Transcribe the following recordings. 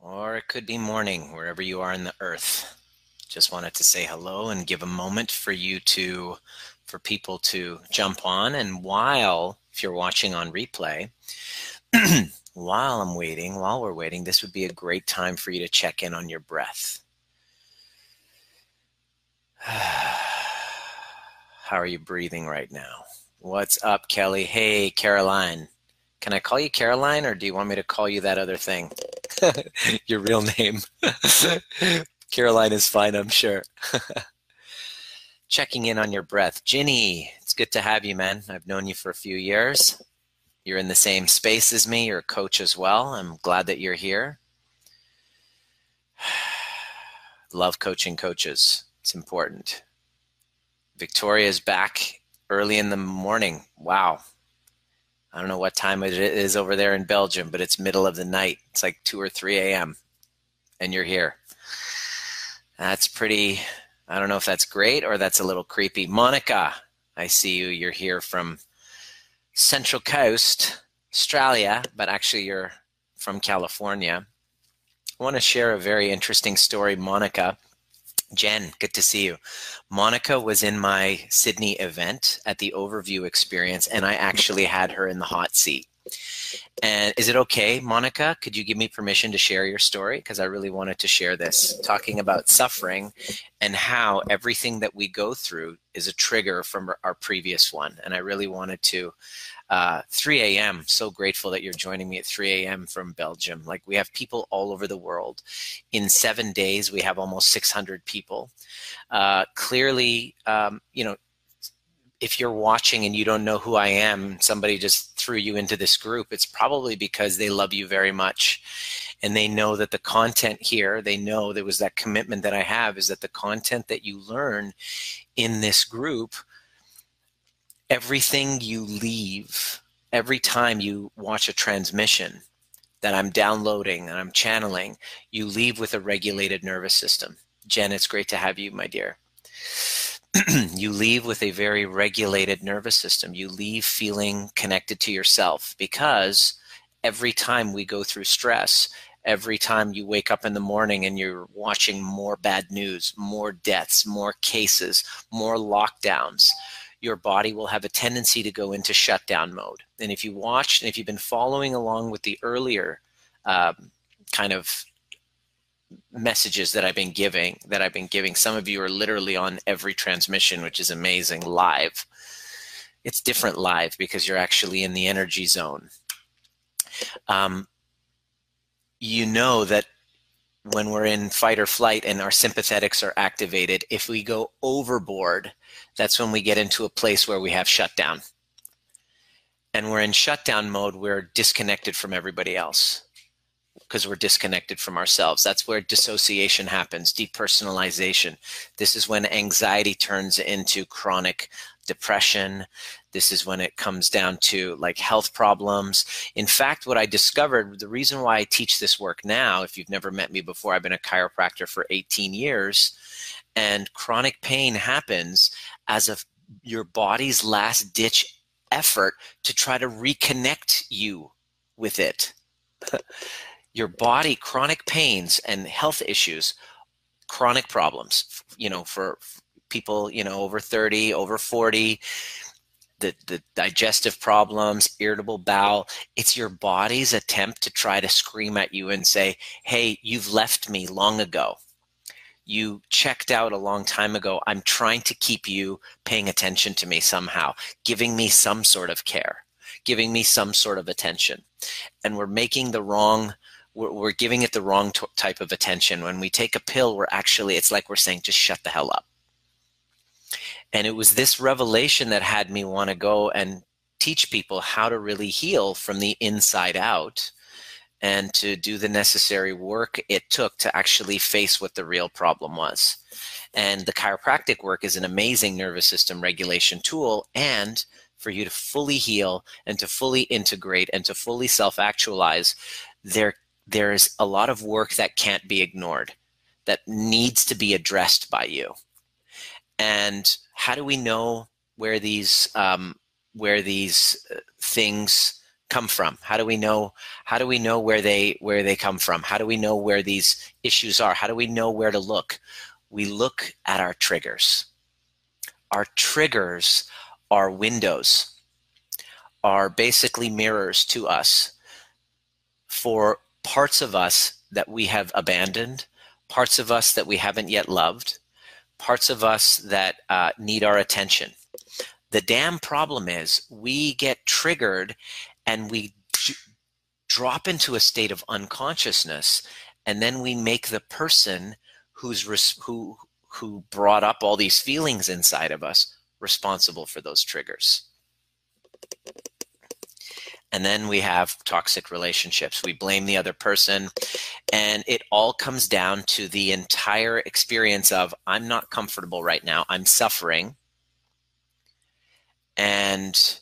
or it could be morning, wherever you are in the earth. Just wanted to say hello and give a moment for you to, for people to jump on. And while, if you're watching on replay, while I'm waiting, while we're waiting, this would be a great time for you to check in on your breath. How are you breathing right now? What's up, Kelly? Hey, Caroline. Can I call you Caroline or do you want me to call you that other thing? Your real name. Caroline is fine, I'm sure. Checking in on your breath. Ginny, it's good to have you, man. I've known you for a few years. You're in the same space as me. You're a coach as well. I'm glad that you're here. Love coaching coaches. It's important. Victoria's back early in the morning. Wow. I don't know what time it is over there in Belgium, but it's middle of the night. It's like 2 or 3 a.m. and you're here. That's pretty, I don't know if that's great or that's a little creepy. Monica, I see you. You're here from Central Coast, Australia, but actually you're from California. I want to share a very interesting story. Monica Jen, good to see you. Monica was in my Sydney event at the overview experience, and I actually had her in the hot seat. And is it okay, Monica? Could you give me permission to share your story? Because I really wanted to share this, talking about suffering and how everything that we go through is a trigger from our previous one. And I really wanted to uh, 3 a.m. So grateful that you're joining me at 3 a.m. from Belgium. Like we have people all over the world. In seven days, we have almost 600 people. Uh, clearly, um, you know, if you're watching and you don't know who I am, somebody just threw you into this group, it's probably because they love you very much. And they know that the content here, they know there was that commitment that I have is that the content that you learn in this group everything you leave, every time you watch a transmission that I'm downloading and I'm channeling, you leave with a regulated nervous system. Jen, it's great to have you, my dear. you leave with a very regulated nervous system. You leave feeling connected to yourself because every time we go through stress, every time you wake up in the morning and you're watching more bad news, more deaths, more cases, more lockdowns, your body will have a tendency to go into shutdown mode. And if you watched, and if you've been following along with the earlier um, kind of messages that I've been giving, that I've been giving, some of you are literally on every transmission, which is amazing, live. It's different live because you're actually in the energy zone. Um, you know that when we're in fight or flight and our sympathetics are activated, if we go overboard, that's when we get into a place where we have shutdown. And we're in shutdown mode, we're disconnected from everybody else because we're disconnected from ourselves. That's where dissociation happens, depersonalization. This is when anxiety turns into chronic depression. This is when it comes down to like health problems. In fact, what I discovered, the reason why I teach this work now, if you've never met me before, I've been a chiropractor for 18 years, and chronic pain happens as a your body's last ditch effort to try to reconnect you with it. your body, chronic pains and health issues, chronic problems, you know, for people, you know, over 30, over 40, the, the digestive problems, irritable bowel. It's your body's attempt to try to scream at you and say, hey, you've left me long ago. You checked out a long time ago. I'm trying to keep you paying attention to me somehow, giving me some sort of care, giving me some sort of attention. And we're making the wrong we're, we're giving it the wrong t- type of attention. When we take a pill, we're actually, it's like we're saying, just shut the hell up. And it was this revelation that had me want to go and teach people how to really heal from the inside out and to do the necessary work it took to actually face what the real problem was. And the chiropractic work is an amazing nervous system regulation tool and for you to fully heal and to fully integrate and to fully self actualize, there there's a lot of work that can't be ignored, that needs to be addressed by you. And how do we know where these um, where these uh, things come from? How do we know how do we know where they where they come from? How do we know where these issues are? How do we know where to look? We look at our triggers. Our triggers are windows, are basically mirrors to us for parts of us that we have abandoned, parts of us that we haven't yet loved, parts of us that uh, need our attention. The damn problem is we get triggered and we drop into a state of unconsciousness and then we make the person who's who who brought up all these feelings inside of us responsible for those triggers. And then we have toxic relationships. We blame the other person and it all comes down to the entire experience of i'm not comfortable right now. I'm suffering. And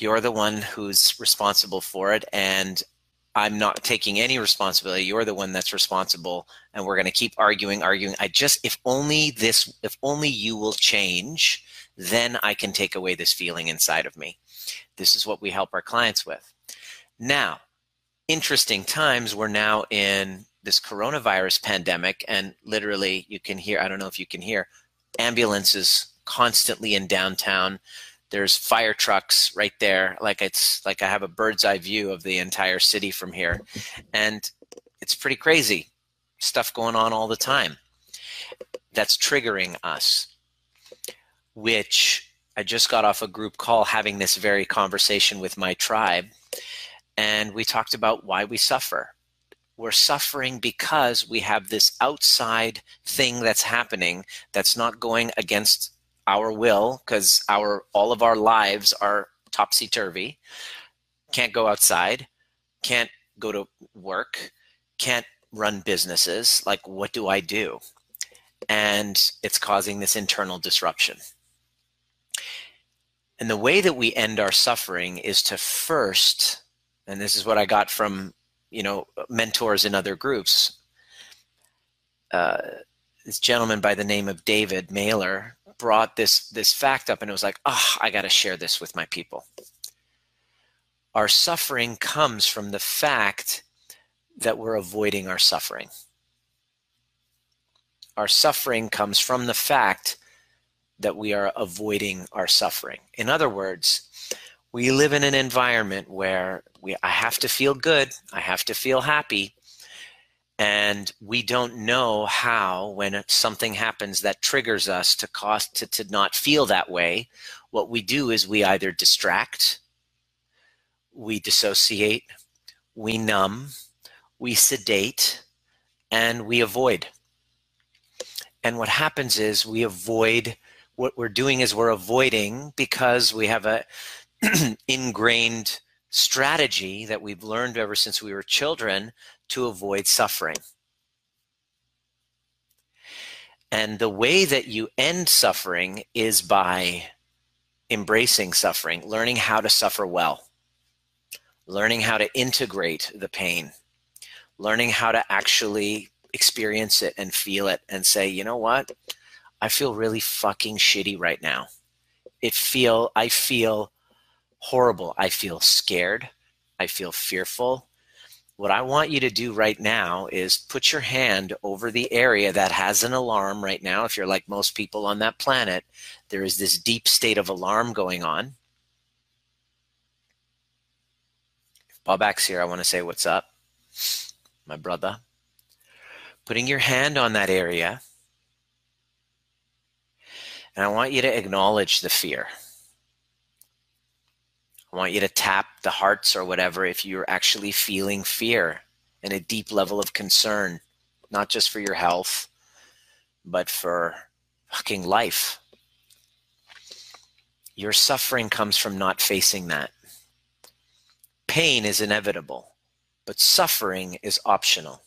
you're the one who's responsible for it and i'm not taking any responsibility. You're the one that's responsible and we're going to keep arguing arguing. I just if only this if only you will change then i can take away this feeling inside of me. This is what we help our clients with. Now interesting times. We're now in this coronavirus pandemic and literally you can hear i don't know if you can hear ambulances constantly in downtown there's fire trucks right there. Like it's like i have a bird's eye view of the entire city from here. And it's pretty crazy stuff going on all the time that's triggering us which i just got off a group call having this very conversation with my tribe. And we talked about why we suffer. We're suffering because we have this outside thing that's happening that's not going against our will because our all of our lives are topsy turvy. Can't go outside, can't go to work, can't run businesses. Like, what do I do? And it's causing this internal disruption. And the way that we end our suffering is to first, and this is what I got from you know mentors in other groups. Uh, this gentleman by the name of David Mailer brought this this fact up and it was like oh i got to share this with my people. Our suffering comes from the fact that we're avoiding our suffering. Our suffering comes from the fact that we are avoiding our suffering. In other words we live in an environment where we i have to feel good i have to feel happy and we don't know how when something happens that triggers us to cause to, to not feel that way what we do is we either distract we dissociate we numb we sedate and we avoid. And what happens is we avoid what we're doing is we're avoiding because we have a ingrained strategy that we've learned ever since we were children to avoid suffering. And the way that you end suffering is by embracing suffering, learning how to suffer well, learning how to integrate the pain, learning how to actually experience it and feel it and say, you know what? I feel really fucking shitty right now. It feel I feel horrible. I feel scared. I feel fearful. What I want you to do right now is put your hand over the area that has an alarm right now. If you're like most people on that planet, there is this deep state of alarm going on. If Bob Axe here, I want to say what's up, my brother. Putting your hand on that area, and I want you to acknowledge the fear. I want you to tap the hearts or whatever if you're actually feeling fear and a deep level of concern, not just for your health, but for fucking life. Your suffering comes from not facing that. Pain is inevitable, but suffering is optional.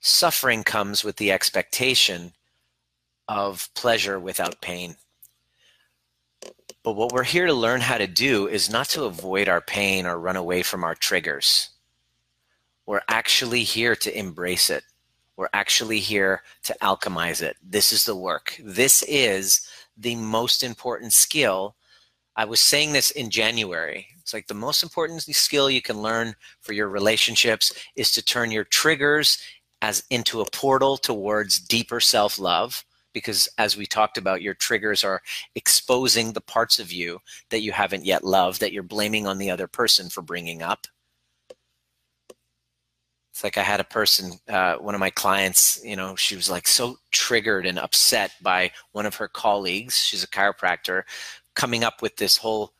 Suffering comes with the expectation of pleasure without pain. But what we're here to learn how to do is not to avoid our pain or run away from our triggers. We're actually here to embrace it. We're actually here to alchemize it. This is the work. This is the most important skill I was saying this in January. It's like the most important skill you can learn for your relationships is to turn your triggers as into a portal towards deeper self-love because as we talked about your triggers are exposing the parts of you that you haven't yet loved that you're blaming on the other person for bringing up. It's like i had a person uh, one of my clients you know she was like so triggered and upset by one of her colleagues she's a chiropractor coming up with this whole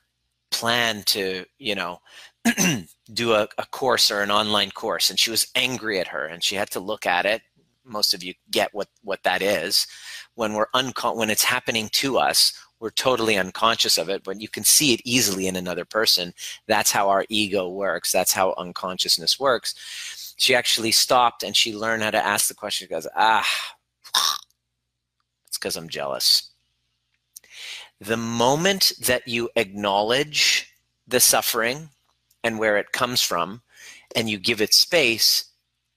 plan to you know do a, a course or an online course and she was angry at her and she had to look at it most of you get what what that is. When we're uncon- when it's happening to us we're totally unconscious of it but you can see it easily in another person. That's how our ego works. That's how unconsciousness works. She actually stopped and she learned how to ask the question. She goes ah it's because i'm jealous. The moment that you acknowledge the suffering and where it comes from, and you give it space,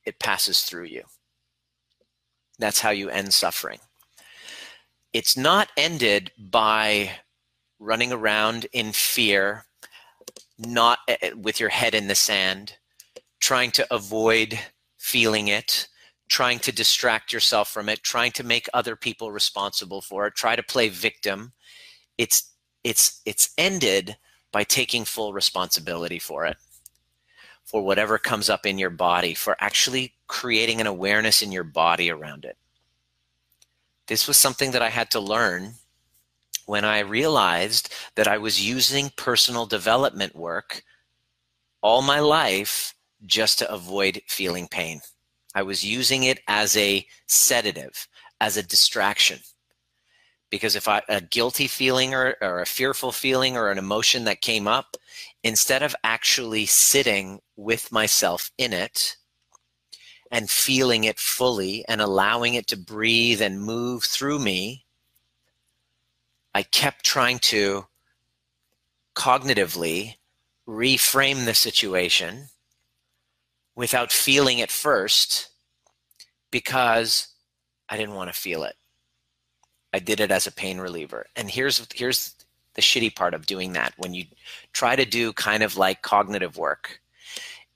it passes through you. That's how you end suffering. It's not ended by running around in fear, not eh, eh, with your head in the sand, trying to avoid feeling it, trying to distract yourself from it, trying to make other people responsible for it, try to play victim. It's it's it's ended by taking full responsibility for it, for whatever comes up in your body, for actually creating an awareness in your body around it. This was something that I had to learn when I realized that I was using personal development work all my life just to avoid feeling pain. I was using it as a sedative, as a distraction because if I a guilty feeling or, or a fearful feeling or an emotion that came up, instead of actually sitting with myself in it and feeling it fully and allowing it to breathe and move through me, I kept trying to cognitively reframe the situation without feeling it first because I didn't want to feel it. I did it as a pain reliever. And here's here's the shitty part of doing that when you try to do kind of like cognitive work.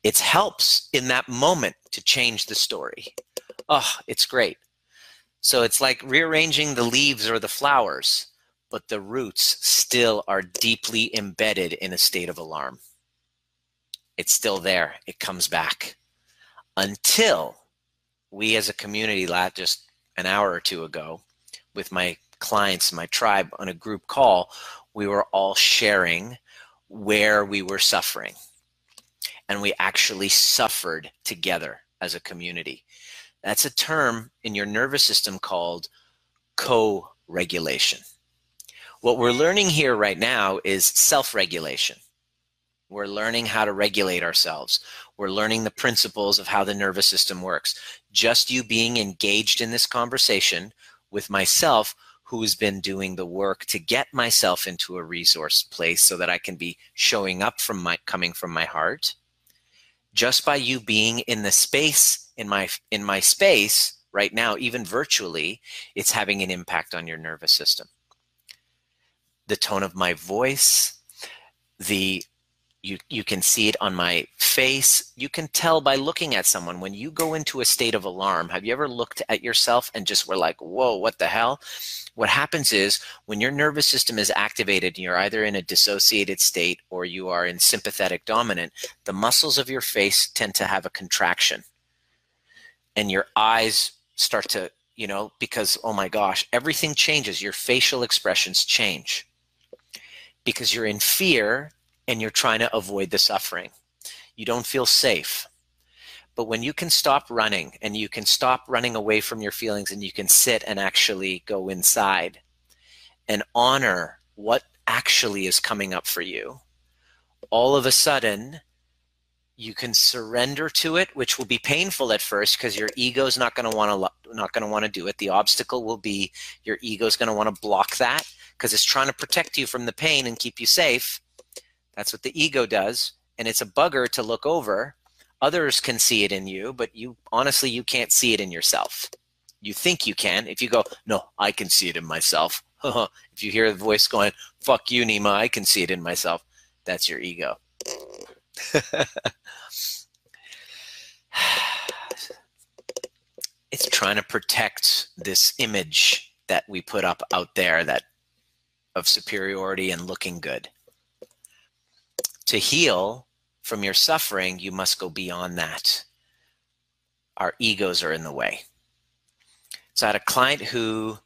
It helps in that moment to change the story. Oh, it's great. So it's like rearranging the leaves or the flowers, but the roots still are deeply embedded in a state of alarm. It's still there. It comes back until we as a community, just an hour or two ago, with my clients, my tribe on a group call, we were all sharing where we were suffering. And we actually suffered together as a community. That's a term in your nervous system called co regulation. What we're learning here right now is self regulation. We're learning how to regulate ourselves. We're learning the principles of how the nervous system works. Just you being engaged in this conversation with myself who has been doing the work to get myself into a resource place so that I can be showing up from my coming from my heart. Just by you being in the space in my in my space right now even virtually it's having an impact on your nervous system. The tone of my voice the you you can see it on my face. You can tell by looking at someone. When you go into a state of alarm have you ever looked at yourself and just were like whoa what the hell? What happens is when your nervous system is activated you're either in a dissociated state or you are in sympathetic dominant the muscles of your face tend to have a contraction. And your eyes start to you know because oh my gosh everything changes. Your facial expressions change. Because you're in fear and you're trying to avoid the suffering. You don't feel safe. But when you can stop running and you can stop running away from your feelings and you can sit and actually go inside and honor what actually is coming up for you, all of a sudden you can surrender to it, which will be painful at first because your ego is not going to want to not going to want to do it. The obstacle will be your ego is going to want to block that because it's trying to protect you from the pain and keep you safe. That's what the ego does. And it's a bugger to look over. Others can see it in you, but you honestly, you can't see it in yourself. You think you can. If you go, no, I can see it in myself. if you hear the voice going, fuck you, Nima, I can see it in myself. That's your ego. it's trying to protect this image that we put up out there that of superiority and looking good. To heal from your suffering, you must go beyond that. Our egos are in the way. So I had a client who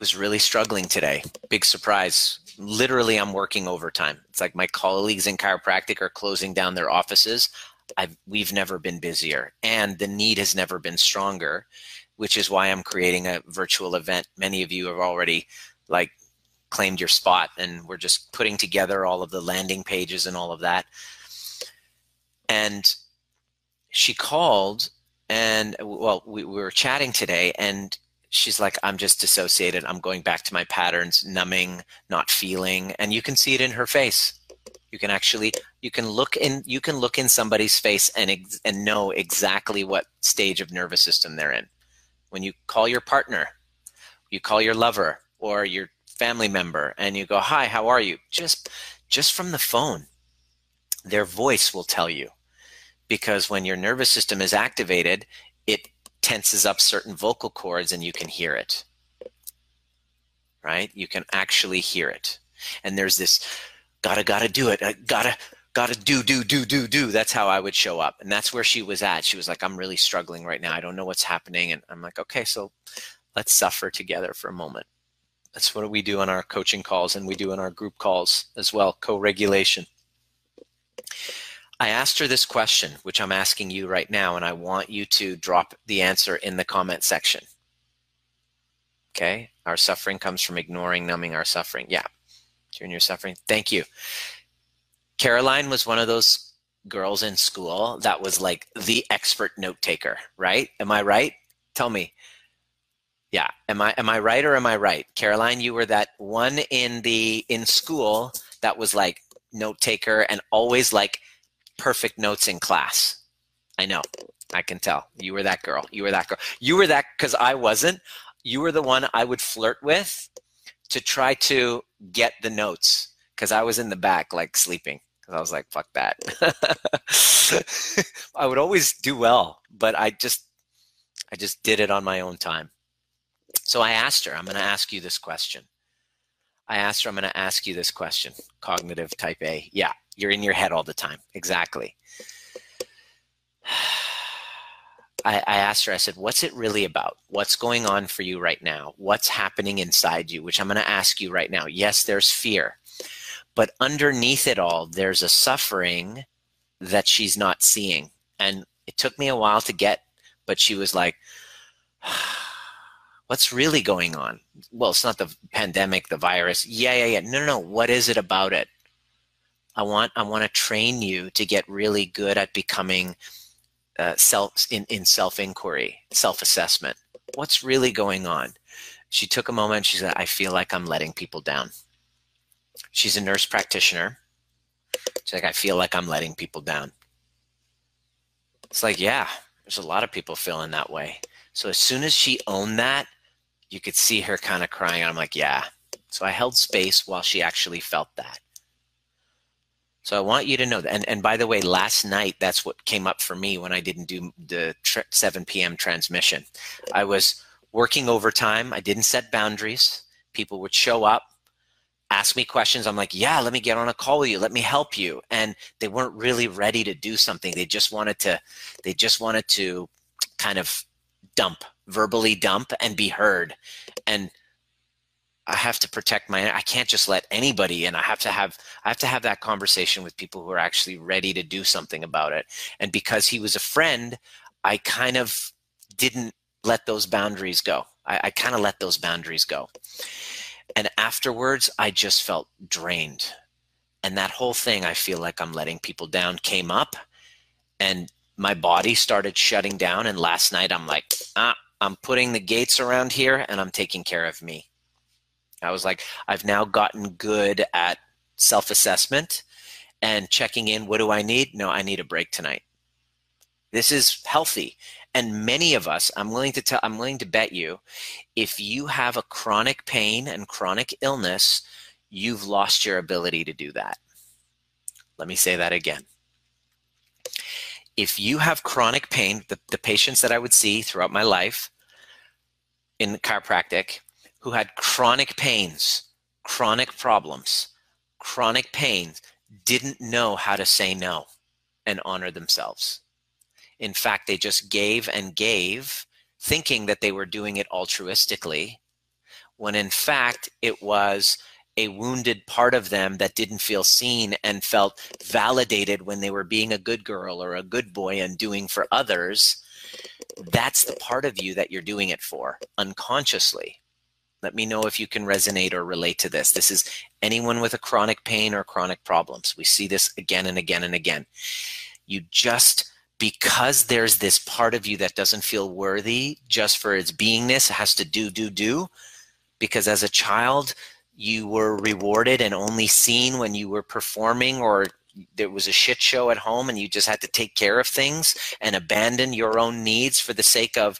was really struggling today. Big surprise. Literally, I'm working overtime. It's like my colleagues in chiropractic are closing down their offices. I've, we've never been busier, and the need has never been stronger, which is why I'm creating a virtual event. Many of you have already like claimed your spot, and we're just putting together all of the landing pages and all of that. And she called, and well, we, we were chatting today, and she's like i'm just dissociated. I'm going back to my patterns numbing not feeling. And you can see it in her face. You can actually you can look in you can look in somebody's face and ex, and know exactly what stage of nervous system they're in. When you call your partner you call your lover or your family member and you go hi how are you just just from the phone their voice will tell you because when your nervous system is activated it tenses up certain vocal cords and you can hear it. Right? You can actually hear it. And there's this gotta, gotta do it. I gotta, gotta do, do, do, do, do. That's how I would show up. And that's where she was at. She was like, I'm really struggling right now. I don't know what's happening. And I'm like, okay, so let's suffer together for a moment. That's what we do on our coaching calls and we do in our group calls as well co regulation. I asked her this question, which I'm asking you right now, and I want you to drop the answer in the comment section. Okay, our suffering comes from ignoring, numbing our suffering. Yeah, during your suffering. Thank you. Caroline was one of those girls in school that was like the expert note taker, right? Am I right? Tell me. Yeah, am I am I right or am I right? Caroline, you were that one in the in school that was like note taker and always like perfect notes in class. I know. I can tell. You were that girl. You were that girl. You were that because I wasn't. You were the one I would flirt with to try to get the notes because I was in the back, like sleeping. Because I was like, fuck that. I would always do well, but I just, I just did it on my own time. So I asked her, I'm going to ask you this question. I asked her, I'm going to ask you this question. Cognitive type A. Yeah. You're in your head all the time. Exactly. I, I, asked her, I said, What's it really about? What's going on for you right now? What's happening inside you? Which I'm going to ask you right now. Yes, there's fear, but underneath it all, there's a suffering that she's not seeing. And it took me a while to get, but she was like, ah, What's really going on? Well, it's not the pandemic, the virus. Yeah, yeah, yeah. No, no, no. What is it about it? I want I want to train you to get really good at becoming uh, self in, in self inquiry, self assessment. What's really going on? She took a moment. She said, "I feel like I'm letting people down." She's a nurse practitioner. She's like, "I feel like I'm letting people down." It's like, yeah, there's a lot of people feeling that way. So as soon as she owned that, you could see her kind of crying. I'm like, yeah. So I held space while she actually felt that. So I want you to know that. And, and by the way, last night, that's what came up for me when I didn't do the 7 p.m. transmission. I was working overtime. I didn't set boundaries. People would show up, ask me questions. I'm like, yeah, let me get on a call with you. Let me help you. And they weren't really ready to do something. They just wanted to, they just wanted to kind of dump, verbally dump and be heard. And I have to protect my I can't just let anybody in. I have to have I have to have that conversation with people who are actually ready to do something about it. And because he was a friend, I kind of didn't let those boundaries go. I, I kind of let those boundaries go. And afterwards I just felt drained. And that whole thing, I feel like I'm letting people down, came up and my body started shutting down. And last night I'm like, ah, I'm putting the gates around here and I'm taking care of me I was like, I've now gotten good at self assessment and checking in. What do I need? No, I need a break tonight. This is healthy. And many of us, I'm willing to tell, I'm willing to bet you, if you have a chronic pain and chronic illness, you've lost your ability to do that. Let me say that again. If you have chronic pain, the, the patients that I would see throughout my life in chiropractic who had chronic pains, chronic problems, chronic pains, didn't know how to say no and honor themselves. In fact, they just gave and gave, thinking that they were doing it altruistically, when in fact it was a wounded part of them that didn't feel seen and felt validated when they were being a good girl or a good boy and doing for others. That's the part of you that you're doing it for unconsciously. Let me know if you can resonate or relate to this. This is anyone with a chronic pain or chronic problems. We see this again and again and again. You just, because there's this part of you that doesn't feel worthy just for its beingness, it has to do, do, do. Because as a child, you were rewarded and only seen when you were performing or there was a shit show at home and you just had to take care of things and abandon your own needs for the sake of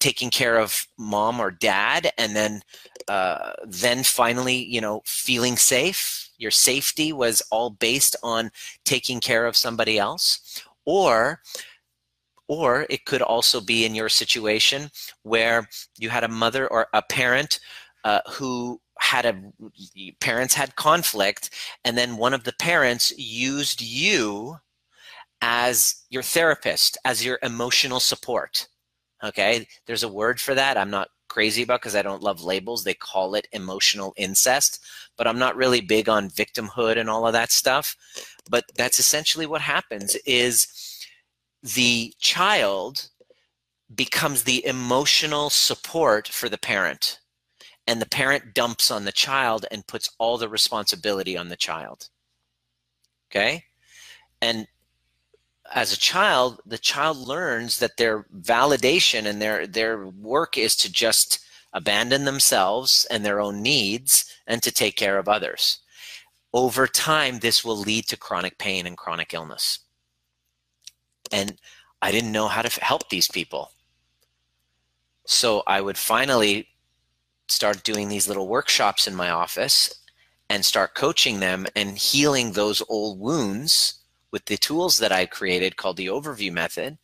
taking care of mom or dad and then uh, then finally you know feeling safe. Your safety was all based on taking care of somebody else. Or or it could also be in your situation where you had a mother or a parent uh, who had a parents had conflict and then one of the parents used you as your therapist as your emotional support Okay, there's a word for that. I'm not crazy about because I don't love labels. They call it emotional incest, but I'm not really big on victimhood and all of that stuff. But that's essentially what happens is the child becomes the emotional support for the parent and the parent dumps on the child and puts all the responsibility on the child. Okay? And as a child, the child learns that their validation and their their work is to just abandon themselves and their own needs and to take care of others. Over time, this will lead to chronic pain and chronic illness. And I didn't know how to help these people. So I would finally start doing these little workshops in my office and start coaching them and healing those old wounds with the tools that I created called the overview method.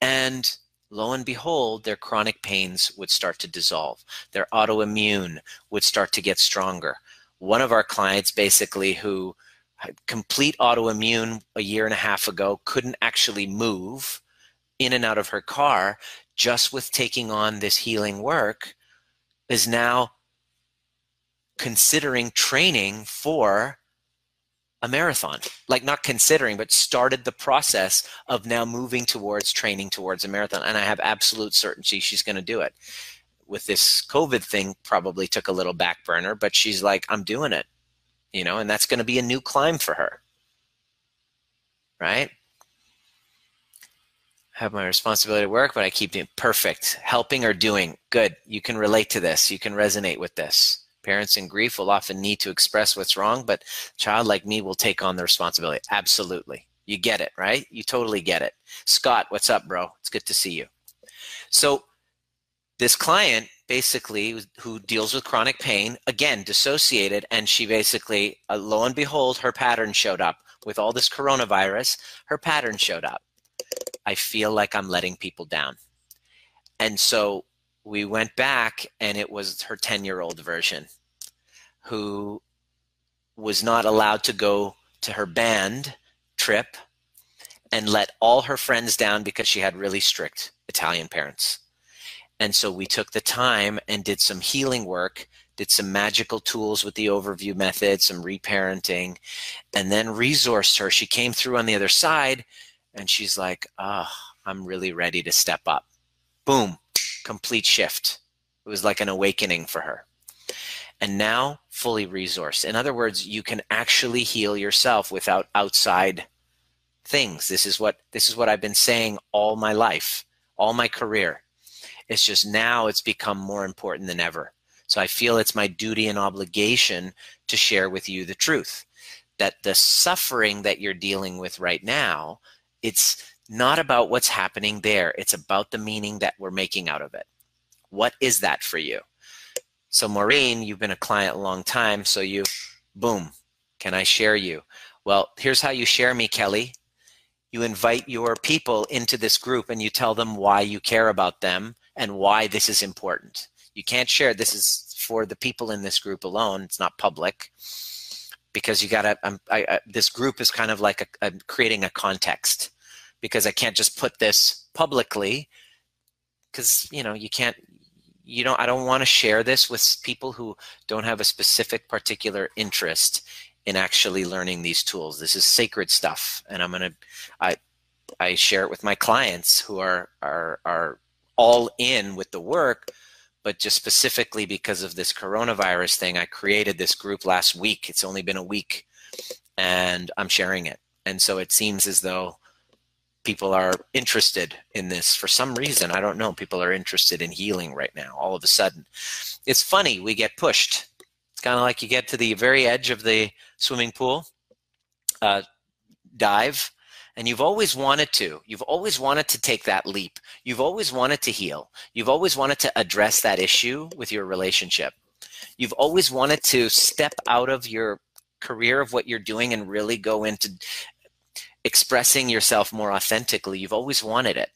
And lo and behold, their chronic pains would start to dissolve. Their autoimmune would start to get stronger. One of our clients, basically, who had complete autoimmune a year and a half ago, couldn't actually move in and out of her car just with taking on this healing work, is now considering training for a marathon. Like not considering but started the process of now moving towards training towards a marathon. And i have absolute certainty she's going to do it. With this covid thing probably took a little back burner but she's like i'm doing it you know and that's going to be a new climb for her. Right have my responsibility at work but i keep doing perfect helping or doing good you can relate to this you can resonate with this Parents in grief will often need to express what's wrong, but child like me will take on the responsibility. Absolutely. You get it, right? You totally get it. Scott, what's up, bro? It's good to see you. So, this client basically who deals with chronic pain, again, dissociated, and she basically, uh, lo and behold, her pattern showed up. With all this coronavirus, her pattern showed up. I feel like I'm letting people down. And so we went back and it was her 10 year old version who was not allowed to go to her band trip and let all her friends down because she had really strict Italian parents. And so we took the time and did some healing work, did some magical tools with the overview method, some reparenting, and then resourced her. She came through on the other side and she's like, oh, I'm really ready to step up. Boom, complete shift. It was like an awakening for her. And now fully resourced. In other words, you can actually heal yourself without outside things. This is what this is what I've been saying all my life, all my career. It's just now it's become more important than ever. So I feel it's my duty and obligation to share with you the truth that the suffering that you're dealing with right now, it's not about what's happening there. It's about the meaning that we're making out of it. What is that for you? So, Maureen, you've been a client a long time. So, you, boom, can I share you? Well, here's how you share me, Kelly. You invite your people into this group and you tell them why you care about them and why this is important. You can't share. This is for the people in this group alone. It's not public because you got to. Um, this group is kind of like a, a, creating a context because I can't just put this publicly because you know you can't. You don't. I don't want to share this with people who don't have a specific particular interest in actually learning these tools. This is sacred stuff, and I'm gonna. I I share it with my clients who are are are all in with the work but just specifically because of this coronavirus thing, I created this group last week. It's only been a week and I'm sharing it. And so it seems as though people are interested in this for some reason. I don't know. People are interested in healing right now, all of a sudden. It's funny, we get pushed. It's kind of like you get to the very edge of the swimming pool, uh, dive, and you've always wanted to. You've always wanted to take that leap. You've always wanted to heal. You've always wanted to address that issue with your relationship. You've always wanted to step out of your career of what you're doing and really go into expressing yourself more authentically. You've always wanted it,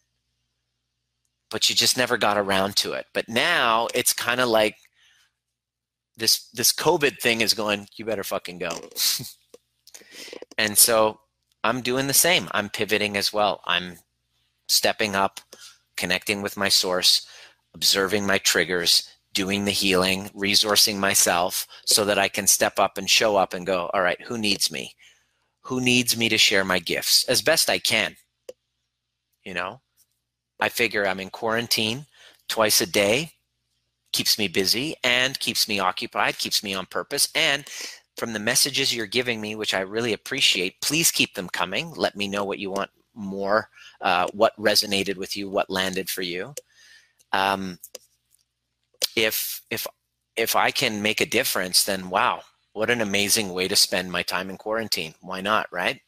but you just never got around to it. But now it's kind of like this this COVID thing is going, you better fucking go. and so I'm doing the same. I'm pivoting as well. I'm stepping up, connecting with my source, observing my triggers, doing the healing, resourcing myself so that I can step up and show up and go, all right, who needs me? Who needs me to share my gifts as best I can? You know, I figure I'm in quarantine twice a day, keeps me busy and keeps me occupied, keeps me on purpose. And from the messages you're giving me, which I really appreciate. Please keep them coming. Let me know what you want more, uh, what resonated with you, what landed for you. Um, if if if I can make a difference, then wow, what an amazing way to spend my time in quarantine. Why not, right?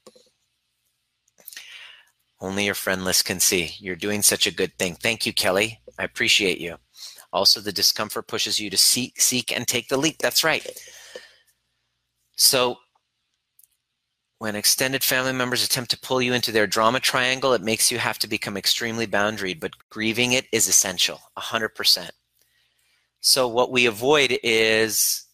Only your friend list can see. You're doing such a good thing. Thank you, Kelly. I appreciate you. Also, the discomfort pushes you to seek, seek, and take the leap. That's right. So when extended family members attempt to pull you into their drama triangle, it makes you have to become extremely boundaried, but grieving it is essential, 100%. So what we avoid is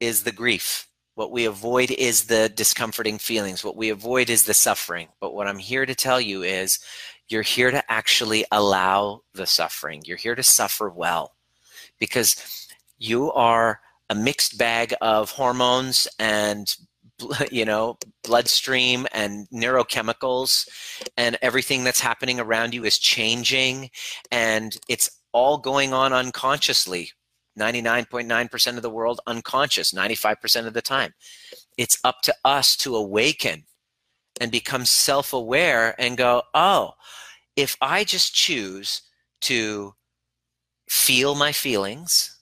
is the grief. What we avoid is the discomforting feelings. What we avoid is the suffering. But what I'm here to tell you is you're here to actually allow the suffering. You're here to suffer well because you are a mixed bag of hormones and you know bloodstream and neurochemicals and everything that's happening around you is changing and it's all going on unconsciously. 99.9% of the world unconscious 95% of the time. It's up to us to awaken and become self-aware and go oh if i just choose to feel my feelings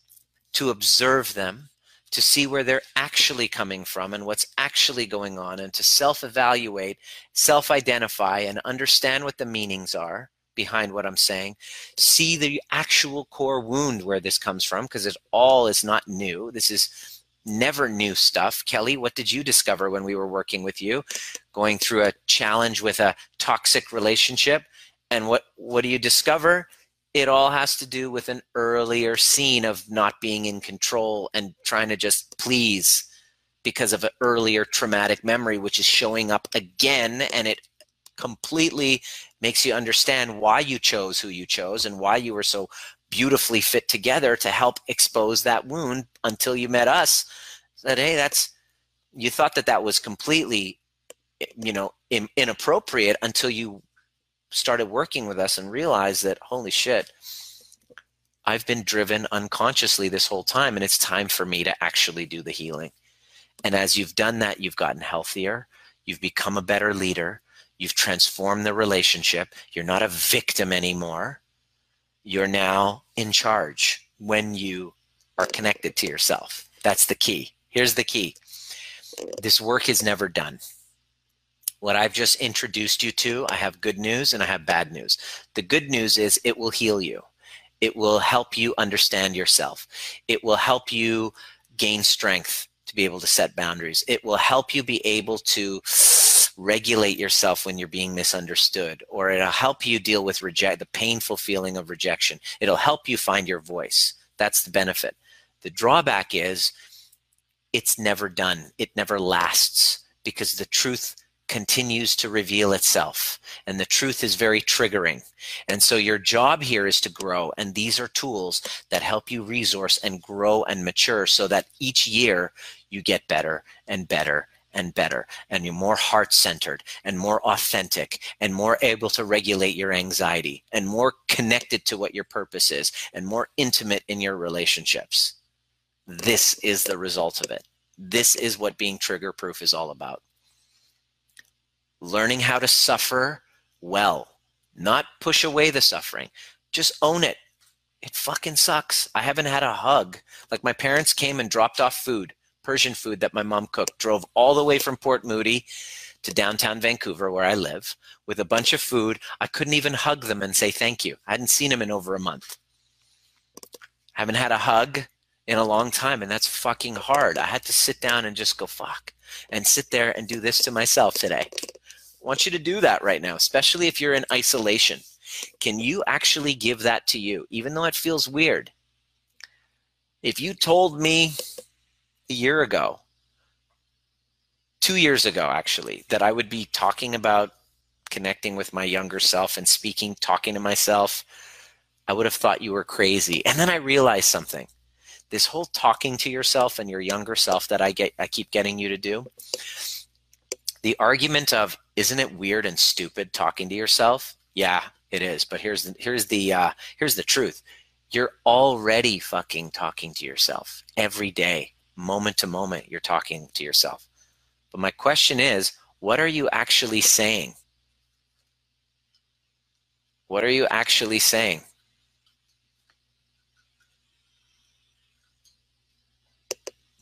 to observe them, to see where they're actually coming from and what's actually going on, and to self evaluate, self identify, and understand what the meanings are behind what I'm saying. See the actual core wound where this comes from, because it all is not new. This is never new stuff. Kelly, what did you discover when we were working with you, going through a challenge with a toxic relationship? And what, what do you discover? It all has to do with an earlier scene of not being in control and trying to just please because of an earlier traumatic memory which is showing up again and it completely makes you understand why you chose who you chose and why you were so beautifully fit together to help expose that wound until you met us. That hey that's you thought that that was completely you know in, inappropriate until you started working with us and realized that holy shit i've been driven unconsciously this whole time and it's time for me to actually do the healing. And as you've done that you've gotten healthier you've become a better leader you've transformed the relationship you're not a victim anymore you're now in charge when you are connected to yourself. That's the key. Here's the key. This work is never done what I've just introduced you to, I have good news and I have bad news. The good news is it will heal you. It will help you understand yourself. It will help you gain strength to be able to set boundaries. It will help you be able to regulate yourself when you're being misunderstood, or it'll help you deal with reject the painful feeling of rejection. It'll help you find your voice. That's the benefit. The drawback is it's never done. It never lasts because the truth continues to reveal itself. And the truth is very triggering. And so your job here is to grow. And these are tools that help you resource and grow and mature so that each year you get better and better and better and you're more heart centered and more authentic and more able to regulate your anxiety and more connected to what your purpose is and more intimate in your relationships. This is the result of it. This is what being trigger proof is all about learning how to suffer well, not push away the suffering. Just own it. It fucking sucks. I haven't had a hug. Like my parents came and dropped off food, Persian food that my mom cooked, drove all the way from Port Moody to downtown Vancouver, where I live, with a bunch of food. I couldn't even hug them and say thank you. I hadn't seen them in over a month. I haven't had a hug in a long time, and that's fucking hard. I had to sit down and just go fuck and sit there and do this to myself today. I want you to do that right now, especially if you're in isolation. Can you actually give that to you, even though it feels weird? If you told me a year ago, two years ago actually, that I would be talking about connecting with my younger self and speaking, talking to myself, I would have thought you were crazy. And then I realized something. This whole talking to yourself and your younger self that I get I keep getting you to do, the argument of isn't it weird and stupid talking to yourself? Yeah, it is. But here's the here's the uh, here's the truth. You're already fucking talking to yourself every day, moment to moment. You're talking to yourself. But my question is, what are you actually saying? What are you actually saying?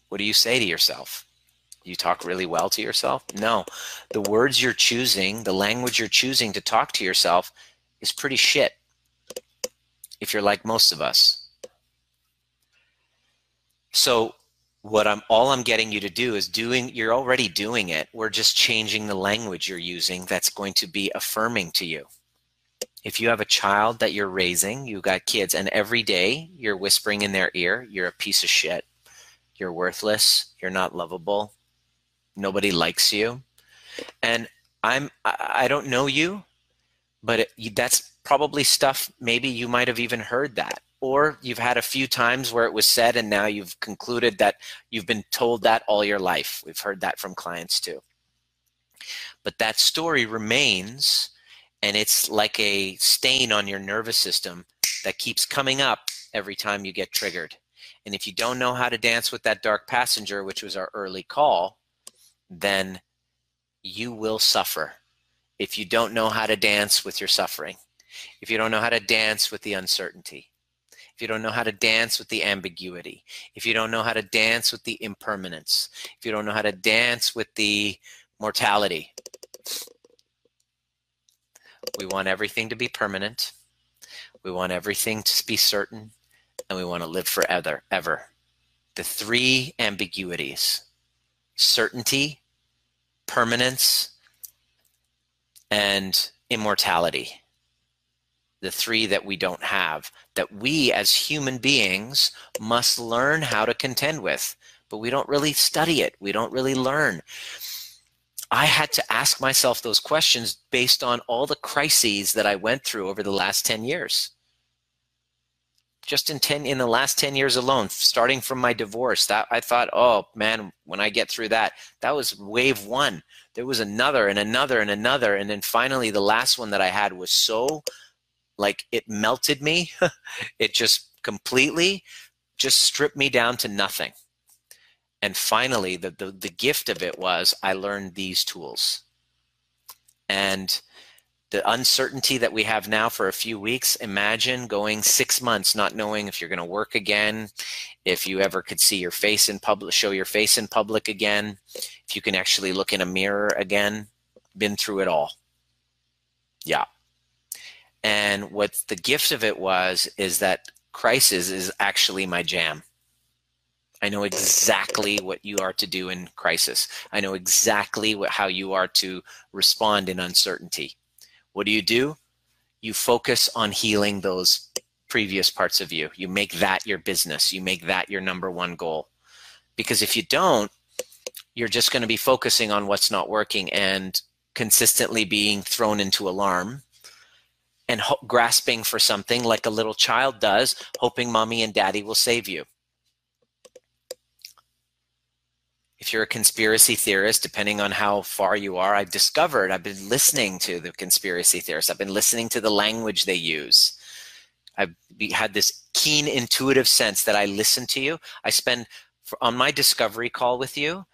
What do you say to yourself? You talk really well to yourself? No. The words you're choosing, the language you're choosing to talk to yourself is pretty shit if you're like most of us. So what I'm all I'm getting you to do is doing you're already doing it. We're just changing the language you're using that's going to be affirming to you. If you have a child that you're raising, you got kids and every day you're whispering in their ear, you're a piece of shit. You're worthless, you're not lovable, nobody likes you. And i'm i don't know you but it, that's probably stuff maybe you might have even heard that. Or you've had a few times where it was said and now you've concluded that you've been told that all your life. We've heard that from clients too. But that story remains and it's like a stain on your nervous system that keeps coming up every time you get triggered. And if you don't know how to dance with that dark passenger which was our early call then you will suffer if you don't know how to dance with your suffering, if you don't know how to dance with the uncertainty, if you don't know how to dance with the ambiguity, if you don't know how to dance with the impermanence, if you don't know how to dance with the mortality. We want everything to be permanent. We want everything to be certain, and we want to live forever. Ever. The three ambiguities certainty, permanence, and immortality. The three that we don't have, that we as human beings must learn how to contend with, but we don't really study it. We don't really learn. I had to ask myself those questions based on all the crises that I went through over the last 10 years just in 10 in the last 10 years alone starting from my divorce that i thought oh man when i get through that that was wave one. There was another and another and another and then finally the last one that i had was so like it melted me. It just completely just stripped me down to nothing. And finally the, the the gift of it was i learned these tools. And the uncertainty that we have now for a few weeks imagine going six months not knowing if you're going to work again if you ever could see your face in public show your face in public again if you can actually look in a mirror again been through it all. Yeah. And what the gift of it was is that crisis is actually my jam. I know exactly what you are to do in crisis. I know exactly what, how you are to respond in uncertainty. What do you do? You focus on healing those previous parts of you. You make that your business. You make that your number one goal. Because if you don't, you're just going to be focusing on what's not working and consistently being thrown into alarm and ho- grasping for something like a little child does, hoping mommy and daddy will save you. If you're a conspiracy theorist, depending on how far you are, I've discovered I've been listening to the conspiracy theorists. I've been listening to the language they use. I've had this keen intuitive sense that I listen to you. I spend on my discovery call with you.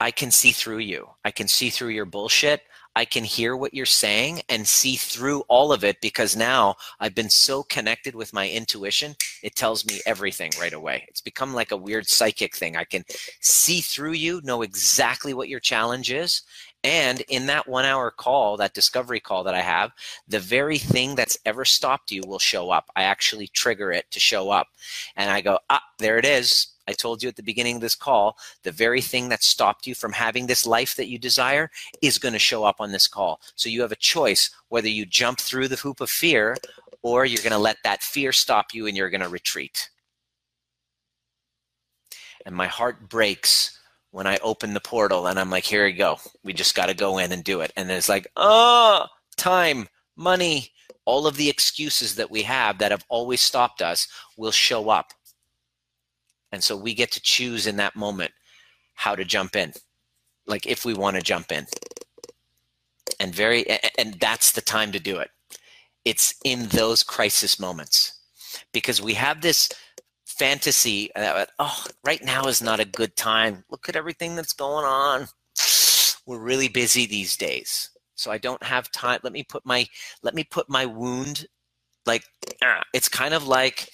I can see through you. I can see through your bullshit. I can hear what you're saying and see through all of it because now I've been so connected with my intuition, it tells me everything right away. It's become like a weird psychic thing. I can see through you, know exactly what your challenge is. And in that one hour call, that discovery call that I have, the very thing that's ever stopped you will show up. I actually trigger it to show up. And I go, ah, there it is. I told you at the beginning of this call, the very thing that stopped you from having this life that you desire is going to show up on this call. So you have a choice whether you jump through the hoop of fear or you're going to let that fear stop you and you're going to retreat. And my heart breaks when I open the portal and I'm like, here we go. We just got to go in and do it. And it's like, oh, time, money, all of the excuses that we have that have always stopped us will show up and so we get to choose in that moment how to jump in, like if we want to jump in. And very and that's the time to do it. It's in those crisis moments. Because we have this fantasy that oh, right now is not a good time. Look at everything that's going on. We're really busy these days. So I don't have time. Let me put my let me put my wound like ah, it's kind of like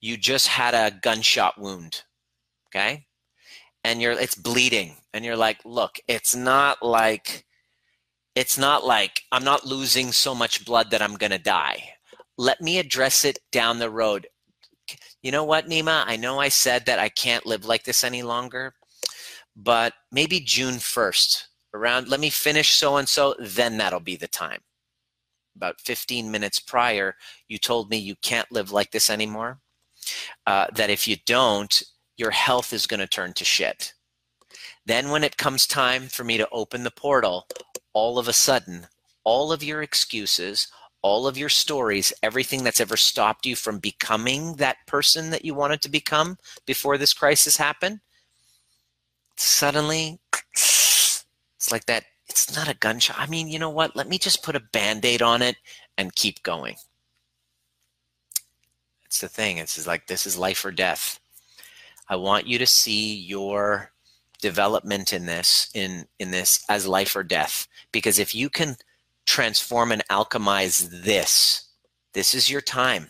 you just had a gunshot wound, okay? And you're it's bleeding and you're like, "Look, it's not like it's not like I'm not losing so much blood that I'm going to die. Let me address it down the road. You know what, Nima? I know I said that I can't live like this any longer, but maybe June 1st, around, let me finish so and so, then that'll be the time. About 15 minutes prior, you told me you can't live like this anymore uh, that if you don't, your health is going to turn to shit. Then, when it comes time for me to open the portal, all of a sudden, all of your excuses, all of your stories, everything that's ever stopped you from becoming that person that you wanted to become before this crisis happened, suddenly it's like that. It's not a gunshot. I mean, you know what? Let me just put a band aid on it and keep going. It's the thing. It's like this is life or death. I want you to see your development in this in in this as life or death because if you can transform and alchemize this this is your time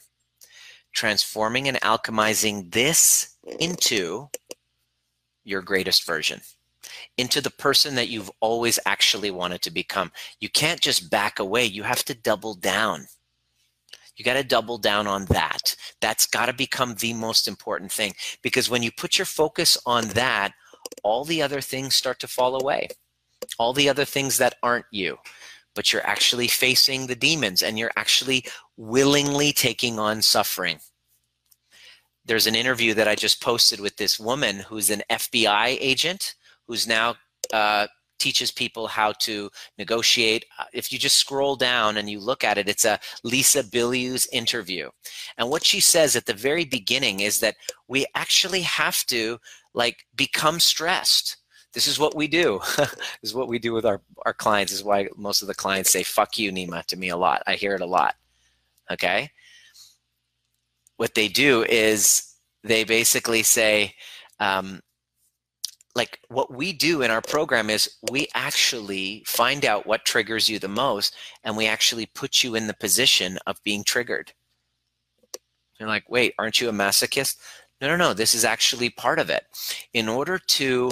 transforming and alchemizing this into your greatest version into the person that you've always actually wanted to become you can't just back away you have to double down you got to double down on that. That's got to become the most important thing because when you put your focus on that, all the other things start to fall away. All the other things that aren't you, but you're actually facing the demons and you're actually willingly taking on suffering. There's an interview that I just posted with this woman who's an FBI agent who's now uh, teaches people how to negotiate. Uh, if you just scroll down and you look at it, it's a Lisa Bilyeu's interview. And what she says at the very beginning is that we actually have to like become stressed. This is what we do. this is what we do with our, our clients. This is why most of the clients say, fuck you, Nima, to me a lot. I hear it a lot. Okay? What they do is they basically say, um, like what we do in our program is we actually find out what triggers you the most and we actually put you in the position of being triggered you're like wait aren't you a masochist No, no, no. This is actually part of it. In order to,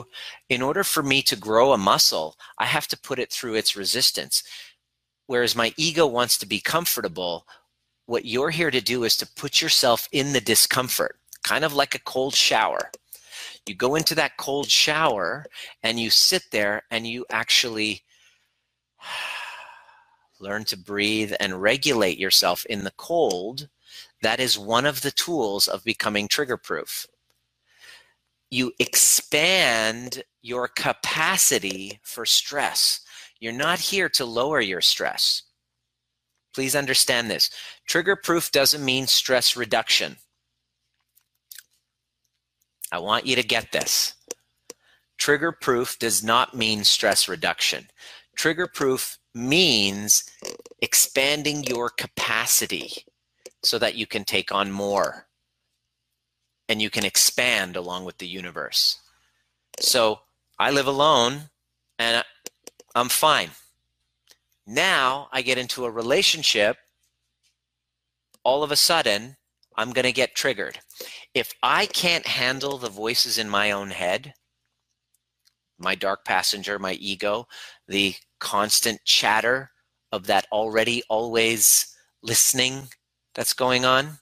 in order for me to grow a muscle, I have to put it through its resistance. Whereas my ego wants to be comfortable, what you're here to do is to put yourself in the discomfort, kind of like a cold shower. You go into that cold shower and you sit there and you actually learn to breathe and regulate yourself in the cold that is one of the tools of becoming trigger proof. You expand your capacity for stress. You're not here to lower your stress. Please understand this. Trigger proof doesn't mean stress reduction. I want you to get this. Trigger proof does not mean stress reduction. Trigger proof means expanding your capacity so that you can take on more and you can expand along with the universe. So I live alone and I'm fine. Now I get into a relationship, all of a sudden, I'm going to get triggered. If I can't handle the voices in my own head, my dark passenger, my ego, the constant chatter of that already always listening that's going on?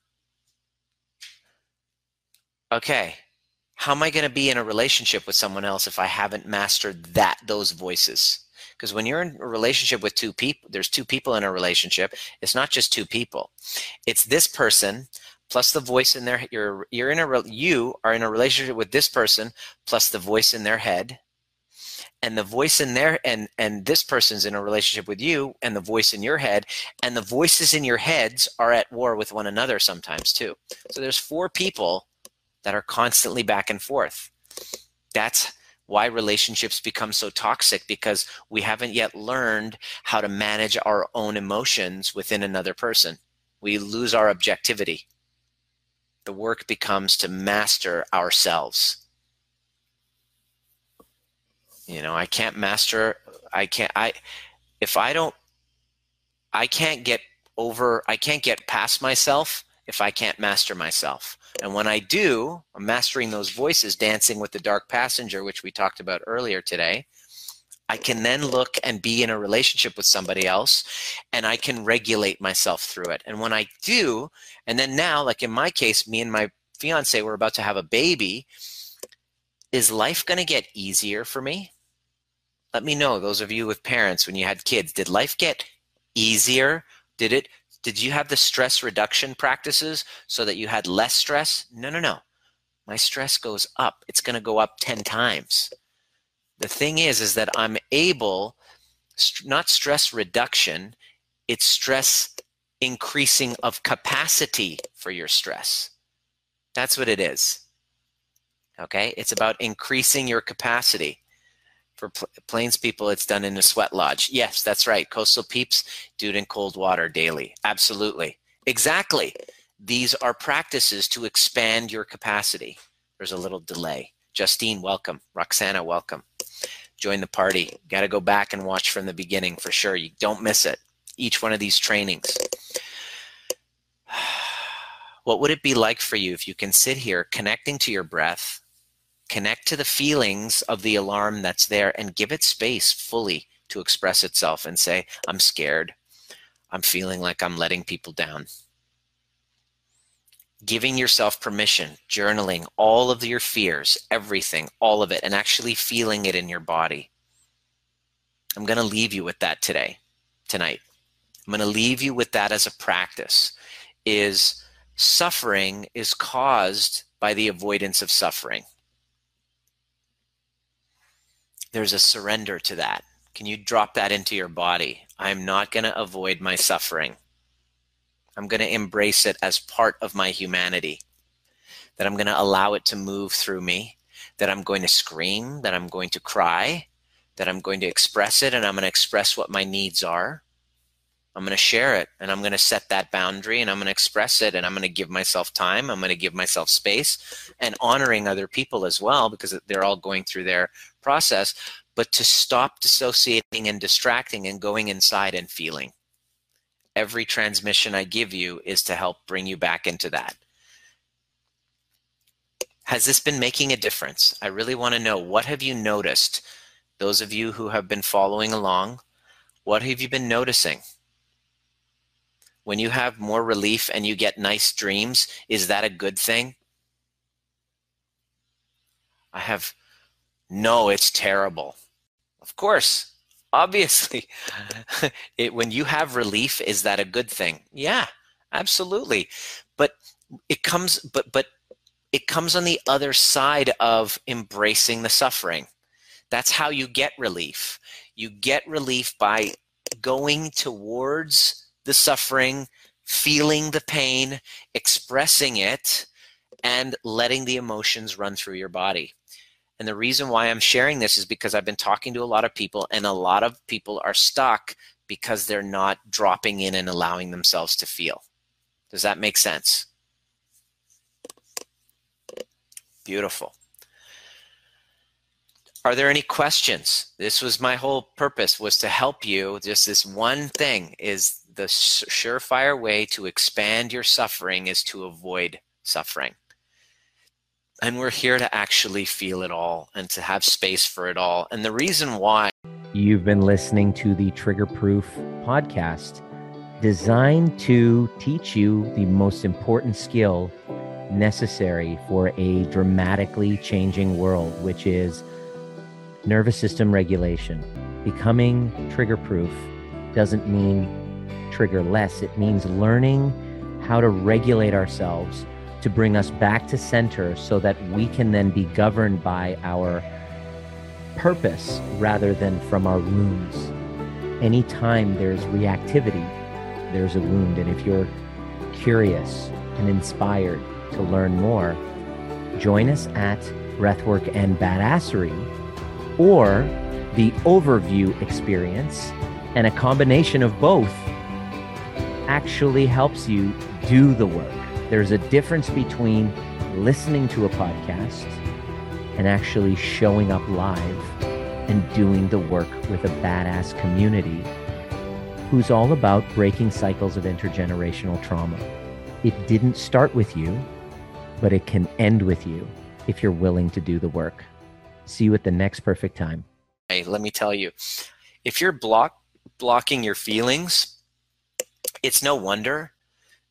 Okay, how am I going to be in a relationship with someone else if I haven't mastered that those voices? Because when you're in a relationship with two people, there's two people in a relationship. It's not just two people. It's this person plus the voice in their you're you're in a you are in a relationship with this person plus the voice in their head. And the voice in there and and this person's in a relationship with you and the voice in your head. And the voices in your heads are at war with one another sometimes too. So there's four people that are constantly back and forth. That's why relationships become so toxic because we haven't yet learned how to manage our own emotions within another person. We lose our objectivity the work becomes to master ourselves you know, I can't master. I can't. I if I don't, I can't get over. I can't get past myself if I can't master myself. And when I do, I'm mastering those voices, dancing with the dark passenger, which we talked about earlier today. I can then look and be in a relationship with somebody else and I can regulate myself through it. And when I do, and then now, like in my case, me and my fiance, we're about to have a baby. Is life going to get easier for me? Let me know, those of you with parents, when you had kids, did life get easier? Did it? Did you have the stress reduction practices so that you had less stress? No, no, no. My stress goes up. It's going to go up 10 times. The thing is, is that I'm able, not stress reduction, it's stress increasing of capacity for your stress. That's what it is. Okay? It's about increasing your capacity. For pl- Plains people, it's done in a sweat lodge. Yes, that's right. Coastal peeps do it in cold water daily. Absolutely. Exactly. These are practices to expand your capacity. There's a little delay. Justine, welcome. Roxana, welcome. Join the party. Got to go back and watch from the beginning for sure. You don't miss it. Each one of these trainings. What would it be like for you if you can sit here connecting to your breath, connect to the feelings of the alarm that's there and give it space fully to express itself and say, I'm scared. I'm feeling like I'm letting people down. Giving yourself permission, journaling all of your fears, everything, all of it, and actually feeling it in your body. I'm going to leave you with that today, tonight. I'm going to leave you with that as a practice is suffering is caused by the avoidance of suffering there's a surrender to that. Can you drop that into your body? I'm not going to avoid my suffering. I'm going to embrace it as part of my humanity. That I'm going to allow it to move through me. That I'm going to scream. That I'm going to cry. That I'm going to express it and I'm going to express what my needs are. I'm going to share it and I'm going to set that boundary and I'm going to express it and I'm going to give myself time. I'm going to give myself space and honoring other people as well because they're all going through their process, but to stop dissociating and distracting and going inside and feeling. Every transmission I give you is to help bring you back into that. Has this been making a difference? I really want to know what have you noticed? Those of you who have been following along, what have you been noticing? When you have more relief and you get nice dreams, is that a good thing? I have, no, it's terrible. Of course, obviously. it, when you have relief, is that a good thing? Yeah, absolutely. But it comes, but, but it comes on the other side of embracing the suffering. That's how you get relief. You get relief by going towards the suffering, feeling the pain, expressing it, and letting the emotions run through your body. And the reason why I'm sharing this is because I've been talking to a lot of people, and a lot of people are stuck because they're not dropping in and allowing themselves to feel. Does that make sense? Beautiful. Are there any questions? This was my whole purpose was to help you. Just this one thing is the surefire way to expand your suffering is to avoid suffering. And we're here to actually feel it all and to have space for it all. And the reason why you've been listening to the Trigger Proof podcast designed to teach you the most important skill necessary for a dramatically changing world, which is nervous system regulation. Becoming trigger proof doesn't mean trigger less, it means learning how to regulate ourselves to bring us back to center so that we can then be governed by our purpose rather than from our wounds. Anytime there's reactivity, there's a wound. And if you're curious and inspired to learn more, join us at Breathwork and Badassery or the overview experience, and a combination of both actually helps you do the work. There's a difference between listening to a podcast and actually showing up live and doing the work with a badass community who's all about breaking cycles of intergenerational trauma. It didn't start with you, but it can end with you if you're willing to do the work. See you at the next perfect time. Hey, let me tell you, if you're block blocking your feelings, it's no wonder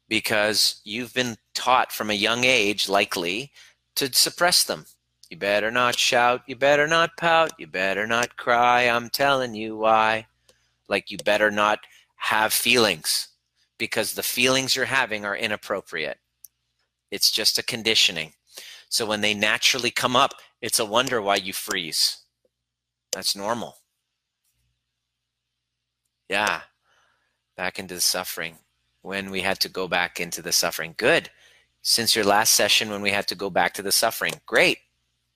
because you've been taught from a young age, likely, to suppress them. You better not shout, you better not pout, you better not cry, I'm telling you why. Like, you better not have feelings because the feelings you're having are inappropriate. It's just a conditioning. So when they naturally come up, it's a wonder why you freeze. That's normal. Yeah. Back into the suffering. When we had to go back into the suffering. Good. Since your last session when we had to go back to the suffering. Great.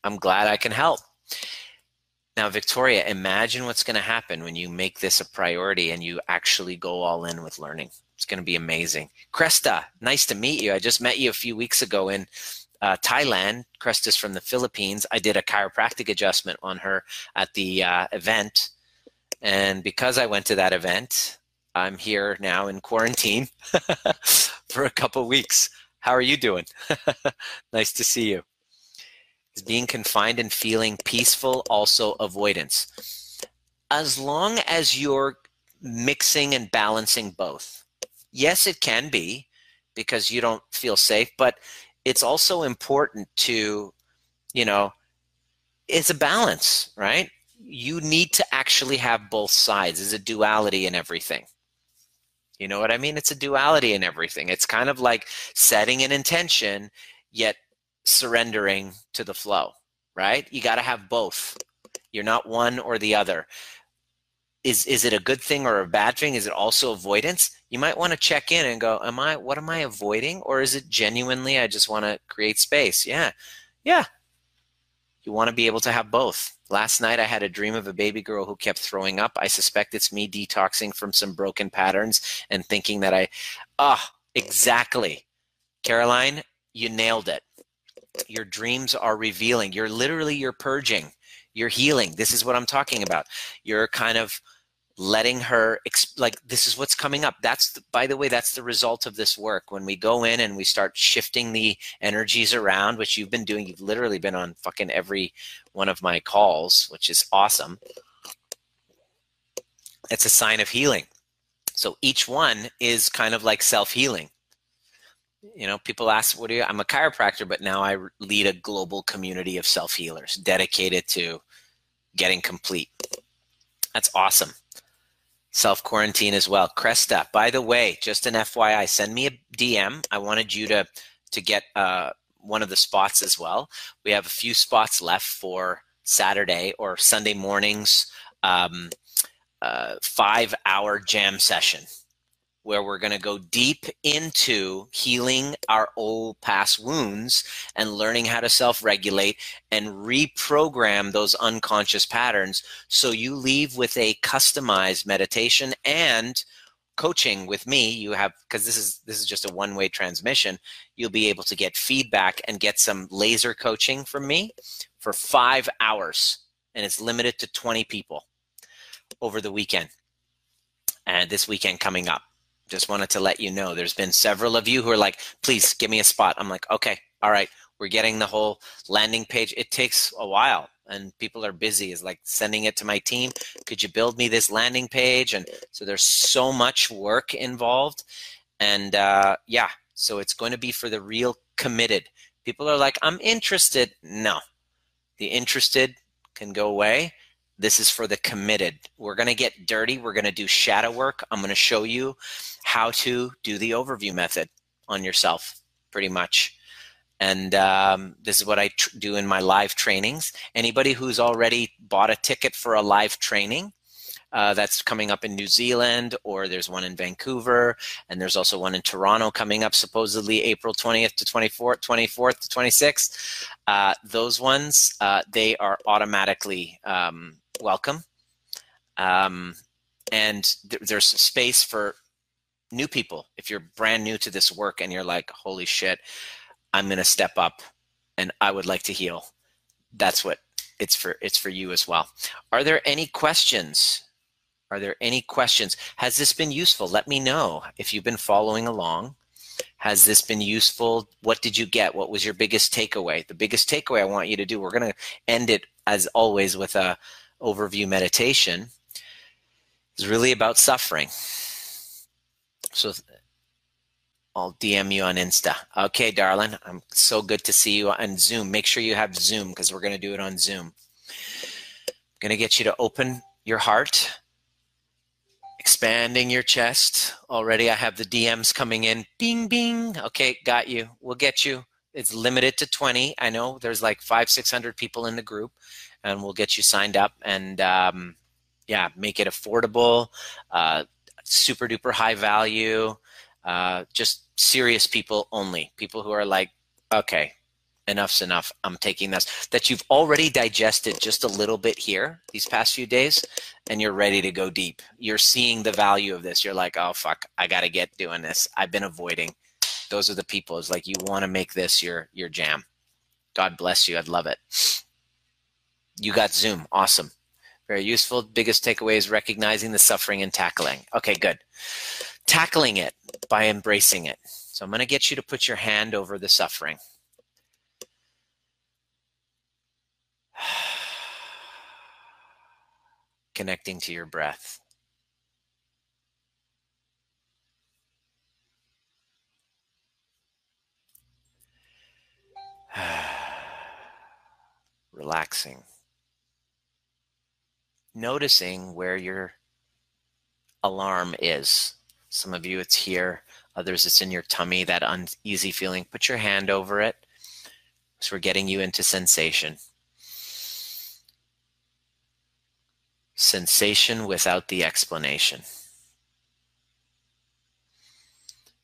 I'm glad I can help. Now, Victoria, imagine what's going to happen when you make this a priority and you actually go all in with learning. It's going to be amazing. Cresta, nice to meet you. I just met you a few weeks ago in uh, Thailand. Cresta's from the Philippines. I did a chiropractic adjustment on her at the uh, event. And because I went to that event, I'm here now in quarantine for a couple weeks. How are you doing? nice to see you. Is being confined and feeling peaceful also avoidance? As long as you're mixing and balancing both. Yes, it can be because you don't feel safe, but it's also important to, you know, it's a balance, right? You need to actually have both sides. There's a duality in everything. You know what I mean? It's a duality in everything. It's kind of like setting an intention, yet surrendering to the flow, right? You got to have both. You're not one or the other. Is is it a good thing or a bad thing? Is it also avoidance? you might want to check in and go, am I, what am I avoiding? Or is it genuinely, I just want to create space? Yeah. Yeah. You want to be able to have both. Last night I had a dream of a baby girl who kept throwing up. I suspect it's me detoxing from some broken patterns and thinking that I, ah, oh, exactly. Caroline, you nailed it. Your dreams are revealing. You're literally, you're purging. You're healing. This is what I'm talking about. You're kind of letting her like this is what's coming up. That's the, by the way that's the result of this work. When we go in and we start shifting the energies around which you've been doing you've literally been on fucking every one of my calls which is awesome. It's a sign of healing. So each one is kind of like self-healing. You know people ask what do you i'm a chiropractor but now i lead a global community of self-healers dedicated to getting complete. That's awesome self quarantine as well. Cresta, by the way, just an FYI, send me a DM. I wanted you to to get uh, one of the spots as well. We have a few spots left for Saturday or Sunday mornings, um, uh, five hour jam session where we're going to go deep into healing our old past wounds and learning how to self regulate and reprogram those unconscious patterns. So you leave with a customized meditation and coaching with me. You have because this is this is just a one way transmission. You'll be able to get feedback and get some laser coaching from me for 5 hours and it's limited to 20 people over the weekend and this weekend coming up just wanted to let you know there's been several of you who are like please give me a spot. I'm like okay all right we're getting the whole landing page. It takes a while and people are busy is like sending it to my team could you build me this landing page? And so there's so much work involved and uh, yeah so it's going to be for the real committed. People are like i'm interested. No the interested can go away this is for the committed. We're going to get dirty. We're going to do shadow work. I'm going to show you how to do the overview method on yourself, pretty much. And um, this is what I tr- do in my live trainings. Anybody who's already bought a ticket for a live training, uh, that's coming up in New Zealand, or there's one in Vancouver, and there's also one in Toronto coming up, supposedly April 20th to 24th, 24th to 26th. Uh, those ones, uh, they are automatically um, welcome. Um, and th- there's space for new people. If you're brand new to this work and you're like, holy shit, I'm going to step up and I would like to heal. That's what it's for. It's for you as well. Are there any questions? Are there any questions? Has this been useful? Let me know if you've been following along. Has this been useful? What did you get? What was your biggest takeaway? The biggest takeaway I want you to do, we're going to end it as always with a overview meditation is really about suffering. So I'll DM you on Insta. Okay, darling. I'm so good to see you on Zoom. Make sure you have Zoom because we're going to do it on Zoom. I'm going to get you to open your heart, expanding your chest. Already I have the DMs coming in. Bing, bing. Okay, got you. We'll get you. It's limited to 20. I know there's like five, 600 people in the group and we'll get you signed up and um, yeah, make it affordable, uh, super duper high value, uh, just serious people only. People who are like, okay, enough's enough. I'm taking this. That you've already digested just a little bit here these past few days, and you're ready to go deep. You're seeing the value of this. You're like, oh fuck, I got to get doing this. I've been avoiding. Those are the people. It's like you want to make this your your jam. God bless you. I'd love it. You got Zoom. Awesome. Very useful. Biggest takeaway is recognizing the suffering and tackling. Okay, good. Tackling it by embracing it. So I'm going to get you to put your hand over the suffering. Connecting to your breath. Relaxing noticing where your alarm is. Some of you, it's here. Others, it's in your tummy, that uneasy feeling. Put your hand over it. So we're getting you into sensation. Sensation without the explanation.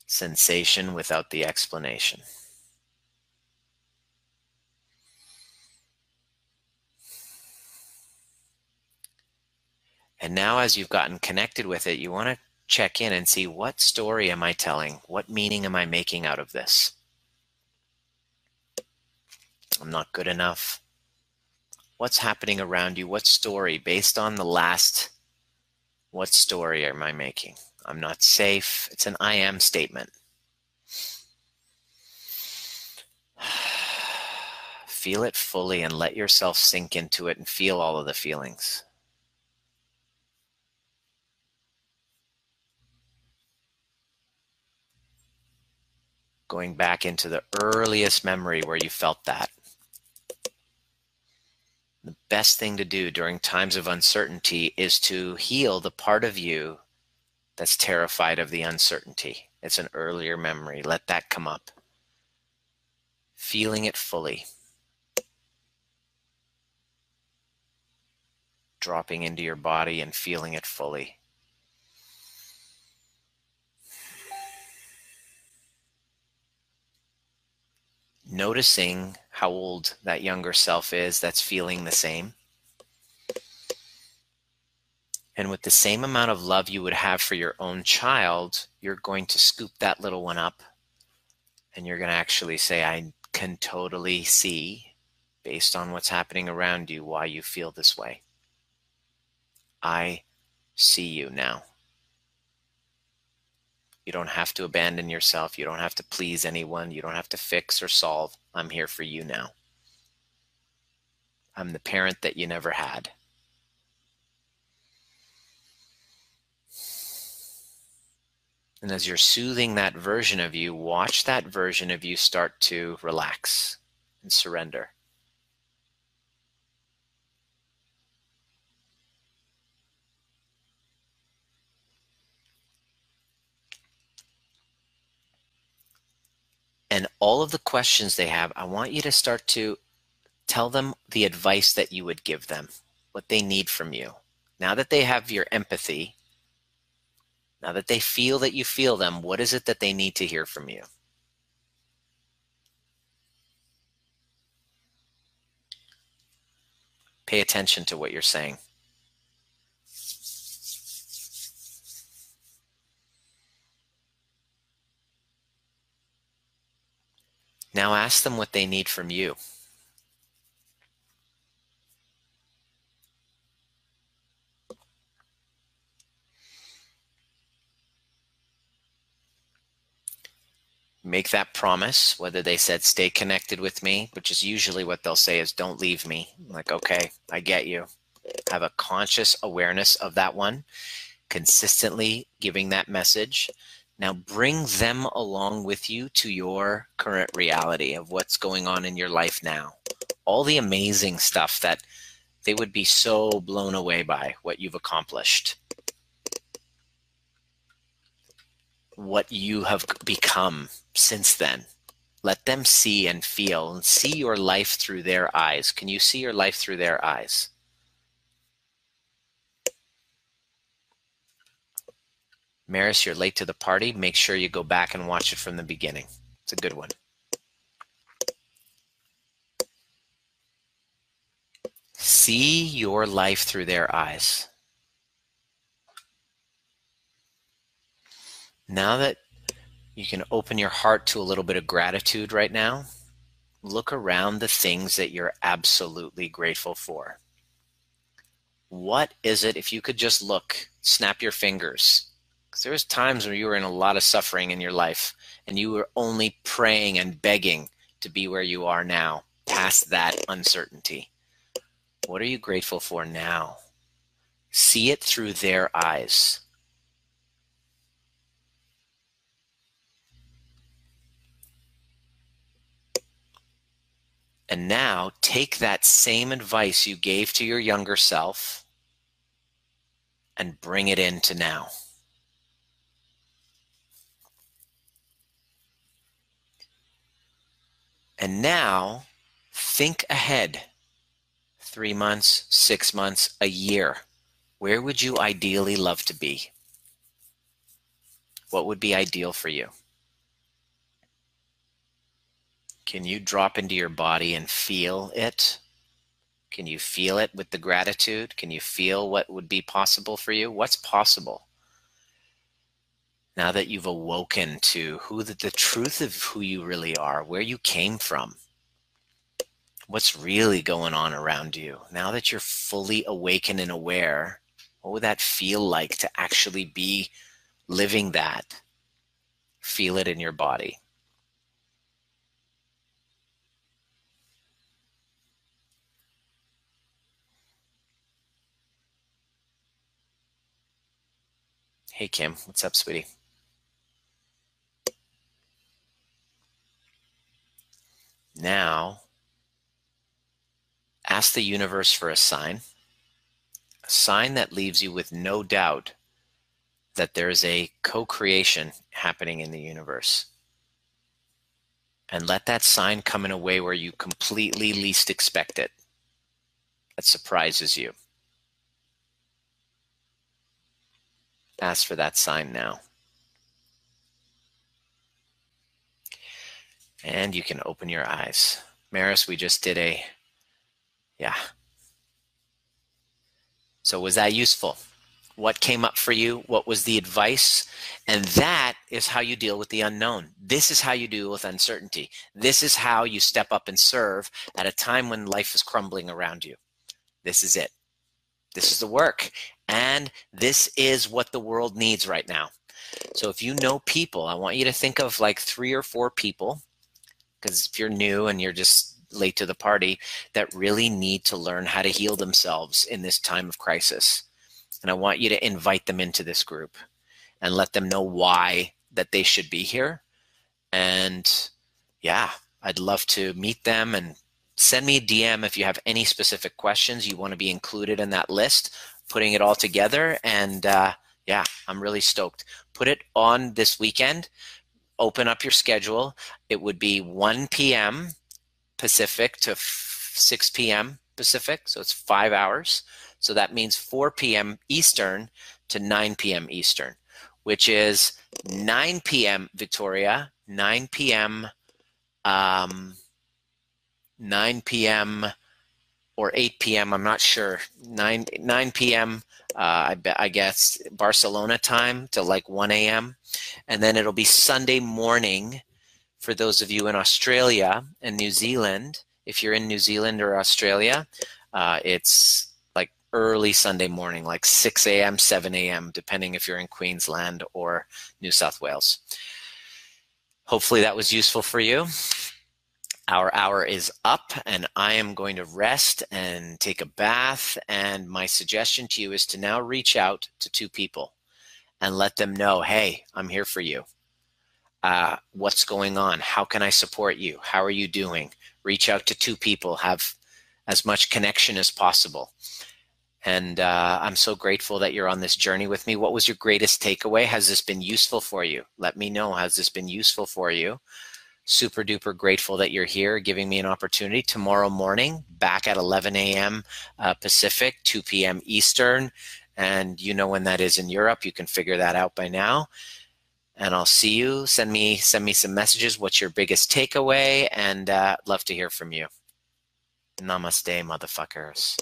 Sensation without the explanation. And now, as you've gotten connected with it, you want to check in and see what story am I telling? What meaning am I making out of this? I'm not good enough. What's happening around you? What story based on the last What story am I making? I'm not safe. It's an I am statement. Feel it fully and let yourself sink into it and feel all of the feelings. Going back into the earliest memory where you felt that. The best thing to do during times of uncertainty is to heal the part of you that's terrified of the uncertainty. It's an earlier memory. Let that come up. Feeling it fully. Dropping into your body and feeling it fully. Noticing how old that younger self is that's feeling the same. And with the same amount of love you would have for your own child, you're going to scoop that little one up and you're going to actually say, I can totally see, based on what's happening around you, why you feel this way. I see you now. You don't have to abandon yourself. You don't have to please anyone. You don't have to fix or solve. I'm here for you now. I'm the parent that you never had. And as you're soothing that version of you, watch that version of you start to relax and surrender. And all of the questions they have, I want you to start to tell them the advice that you would give them, what they need from you. Now that they have your empathy, now that they feel that you feel them, what is it that they need to hear from you? Pay attention to what you're saying. Now ask them what they need from you. Make that promise, whether they said, stay connected with me, which is usually what they'll say is, don't leave me. like, okay, I get you. Have a conscious awareness of that one, consistently giving that message now bring them along with you to your current reality of what's going on in your life now. All the amazing stuff that they would be so blown away by what you've accomplished. What you have become since then. Let them see and feel and see your life through their eyes. Can you see your life through their eyes? Maris, you're late to the party. Make sure you go back and watch it from the beginning. It's a good one. See your life through their eyes. Now that you can open your heart to a little bit of gratitude right now, look around the things that you're absolutely grateful for. What is it, if you could just look, snap your fingers, because there was times where you were in a lot of suffering in your life and you were only praying and begging to be where you are now, past that uncertainty. What are you grateful for now? See it through their eyes. And now take that same advice you gave to your younger self and bring it into now. And now think ahead three months, six months, a year. Where would you ideally love to be? What would be ideal for you? Can you drop into your body and feel it? Can you feel it with the gratitude? Can you feel what would be possible for you? What's possible? Now that you've awoken to who the, the truth of who you really are, where you came from, what's really going on around you, now that you're fully awakened and aware, What would that feel like to actually be living that? Feel it in your body. Hey, Kim, what's up, sweetie? Now, ask the universe for a sign, a sign that leaves you with no doubt that there's a co creation happening in the universe. And let that sign come in a way where you completely least expect it, that surprises you. Ask for that sign now. And you can open your eyes. Maris, we just did a, yeah. So was that useful? What came up for you? What was the advice? And that is how you deal with the unknown. This is how you deal with uncertainty. This is how you step up and serve at a time when life is crumbling around you. This is it. This is the work. And this is what the world needs right now. So if you know people, I want you to think of like three or four people, because if you're new and you're just late to the party, that really need to learn how to heal themselves in this time of crisis. And I want you to invite them into this group and let them know why that they should be here. And yeah, I'd love to meet them and send me a DM if you have any specific questions you want to be included in that list putting it all together. And uh, yeah, I'm really stoked. Put it on this weekend. Open up your schedule. It would be 1 p.m. Pacific to 6 p.m. Pacific. So it's five hours. So that means 4 p.m. Eastern to 9 p.m. Eastern, which is 9 p.m. Victoria, 9 p.m. Um, 9 p.m or 8 p.m. I'm not sure. 9 9 p.m. Uh, I bet I guess Barcelona time to like 1 a.m. and then it'll be Sunday morning for those of you in Australia and New Zealand. If you're in New Zealand or Australia, uh, it's like early Sunday morning, like 6 a.m., 7 a.m., depending if you're in Queensland or New South Wales. Hopefully that was useful for you. Our hour is up, and I am going to rest and take a bath. And my suggestion to you is to now reach out to two people and let them know hey, I'm here for you. Uh, what's going on? How can I support you? How are you doing? Reach out to two people, have as much connection as possible. And uh, I'm so grateful that you're on this journey with me. What was your greatest takeaway? Has this been useful for you? Let me know. Has this been useful for you? Super duper grateful that you're here giving me an opportunity tomorrow morning back at 11 a.m uh, pacific 2 p.m eastern. And you know when that is in europe you can figure that out by now. And i'll see you. Send me send me some messages what's your biggest takeaway? And uh, love to hear from you. Namaste motherfuckers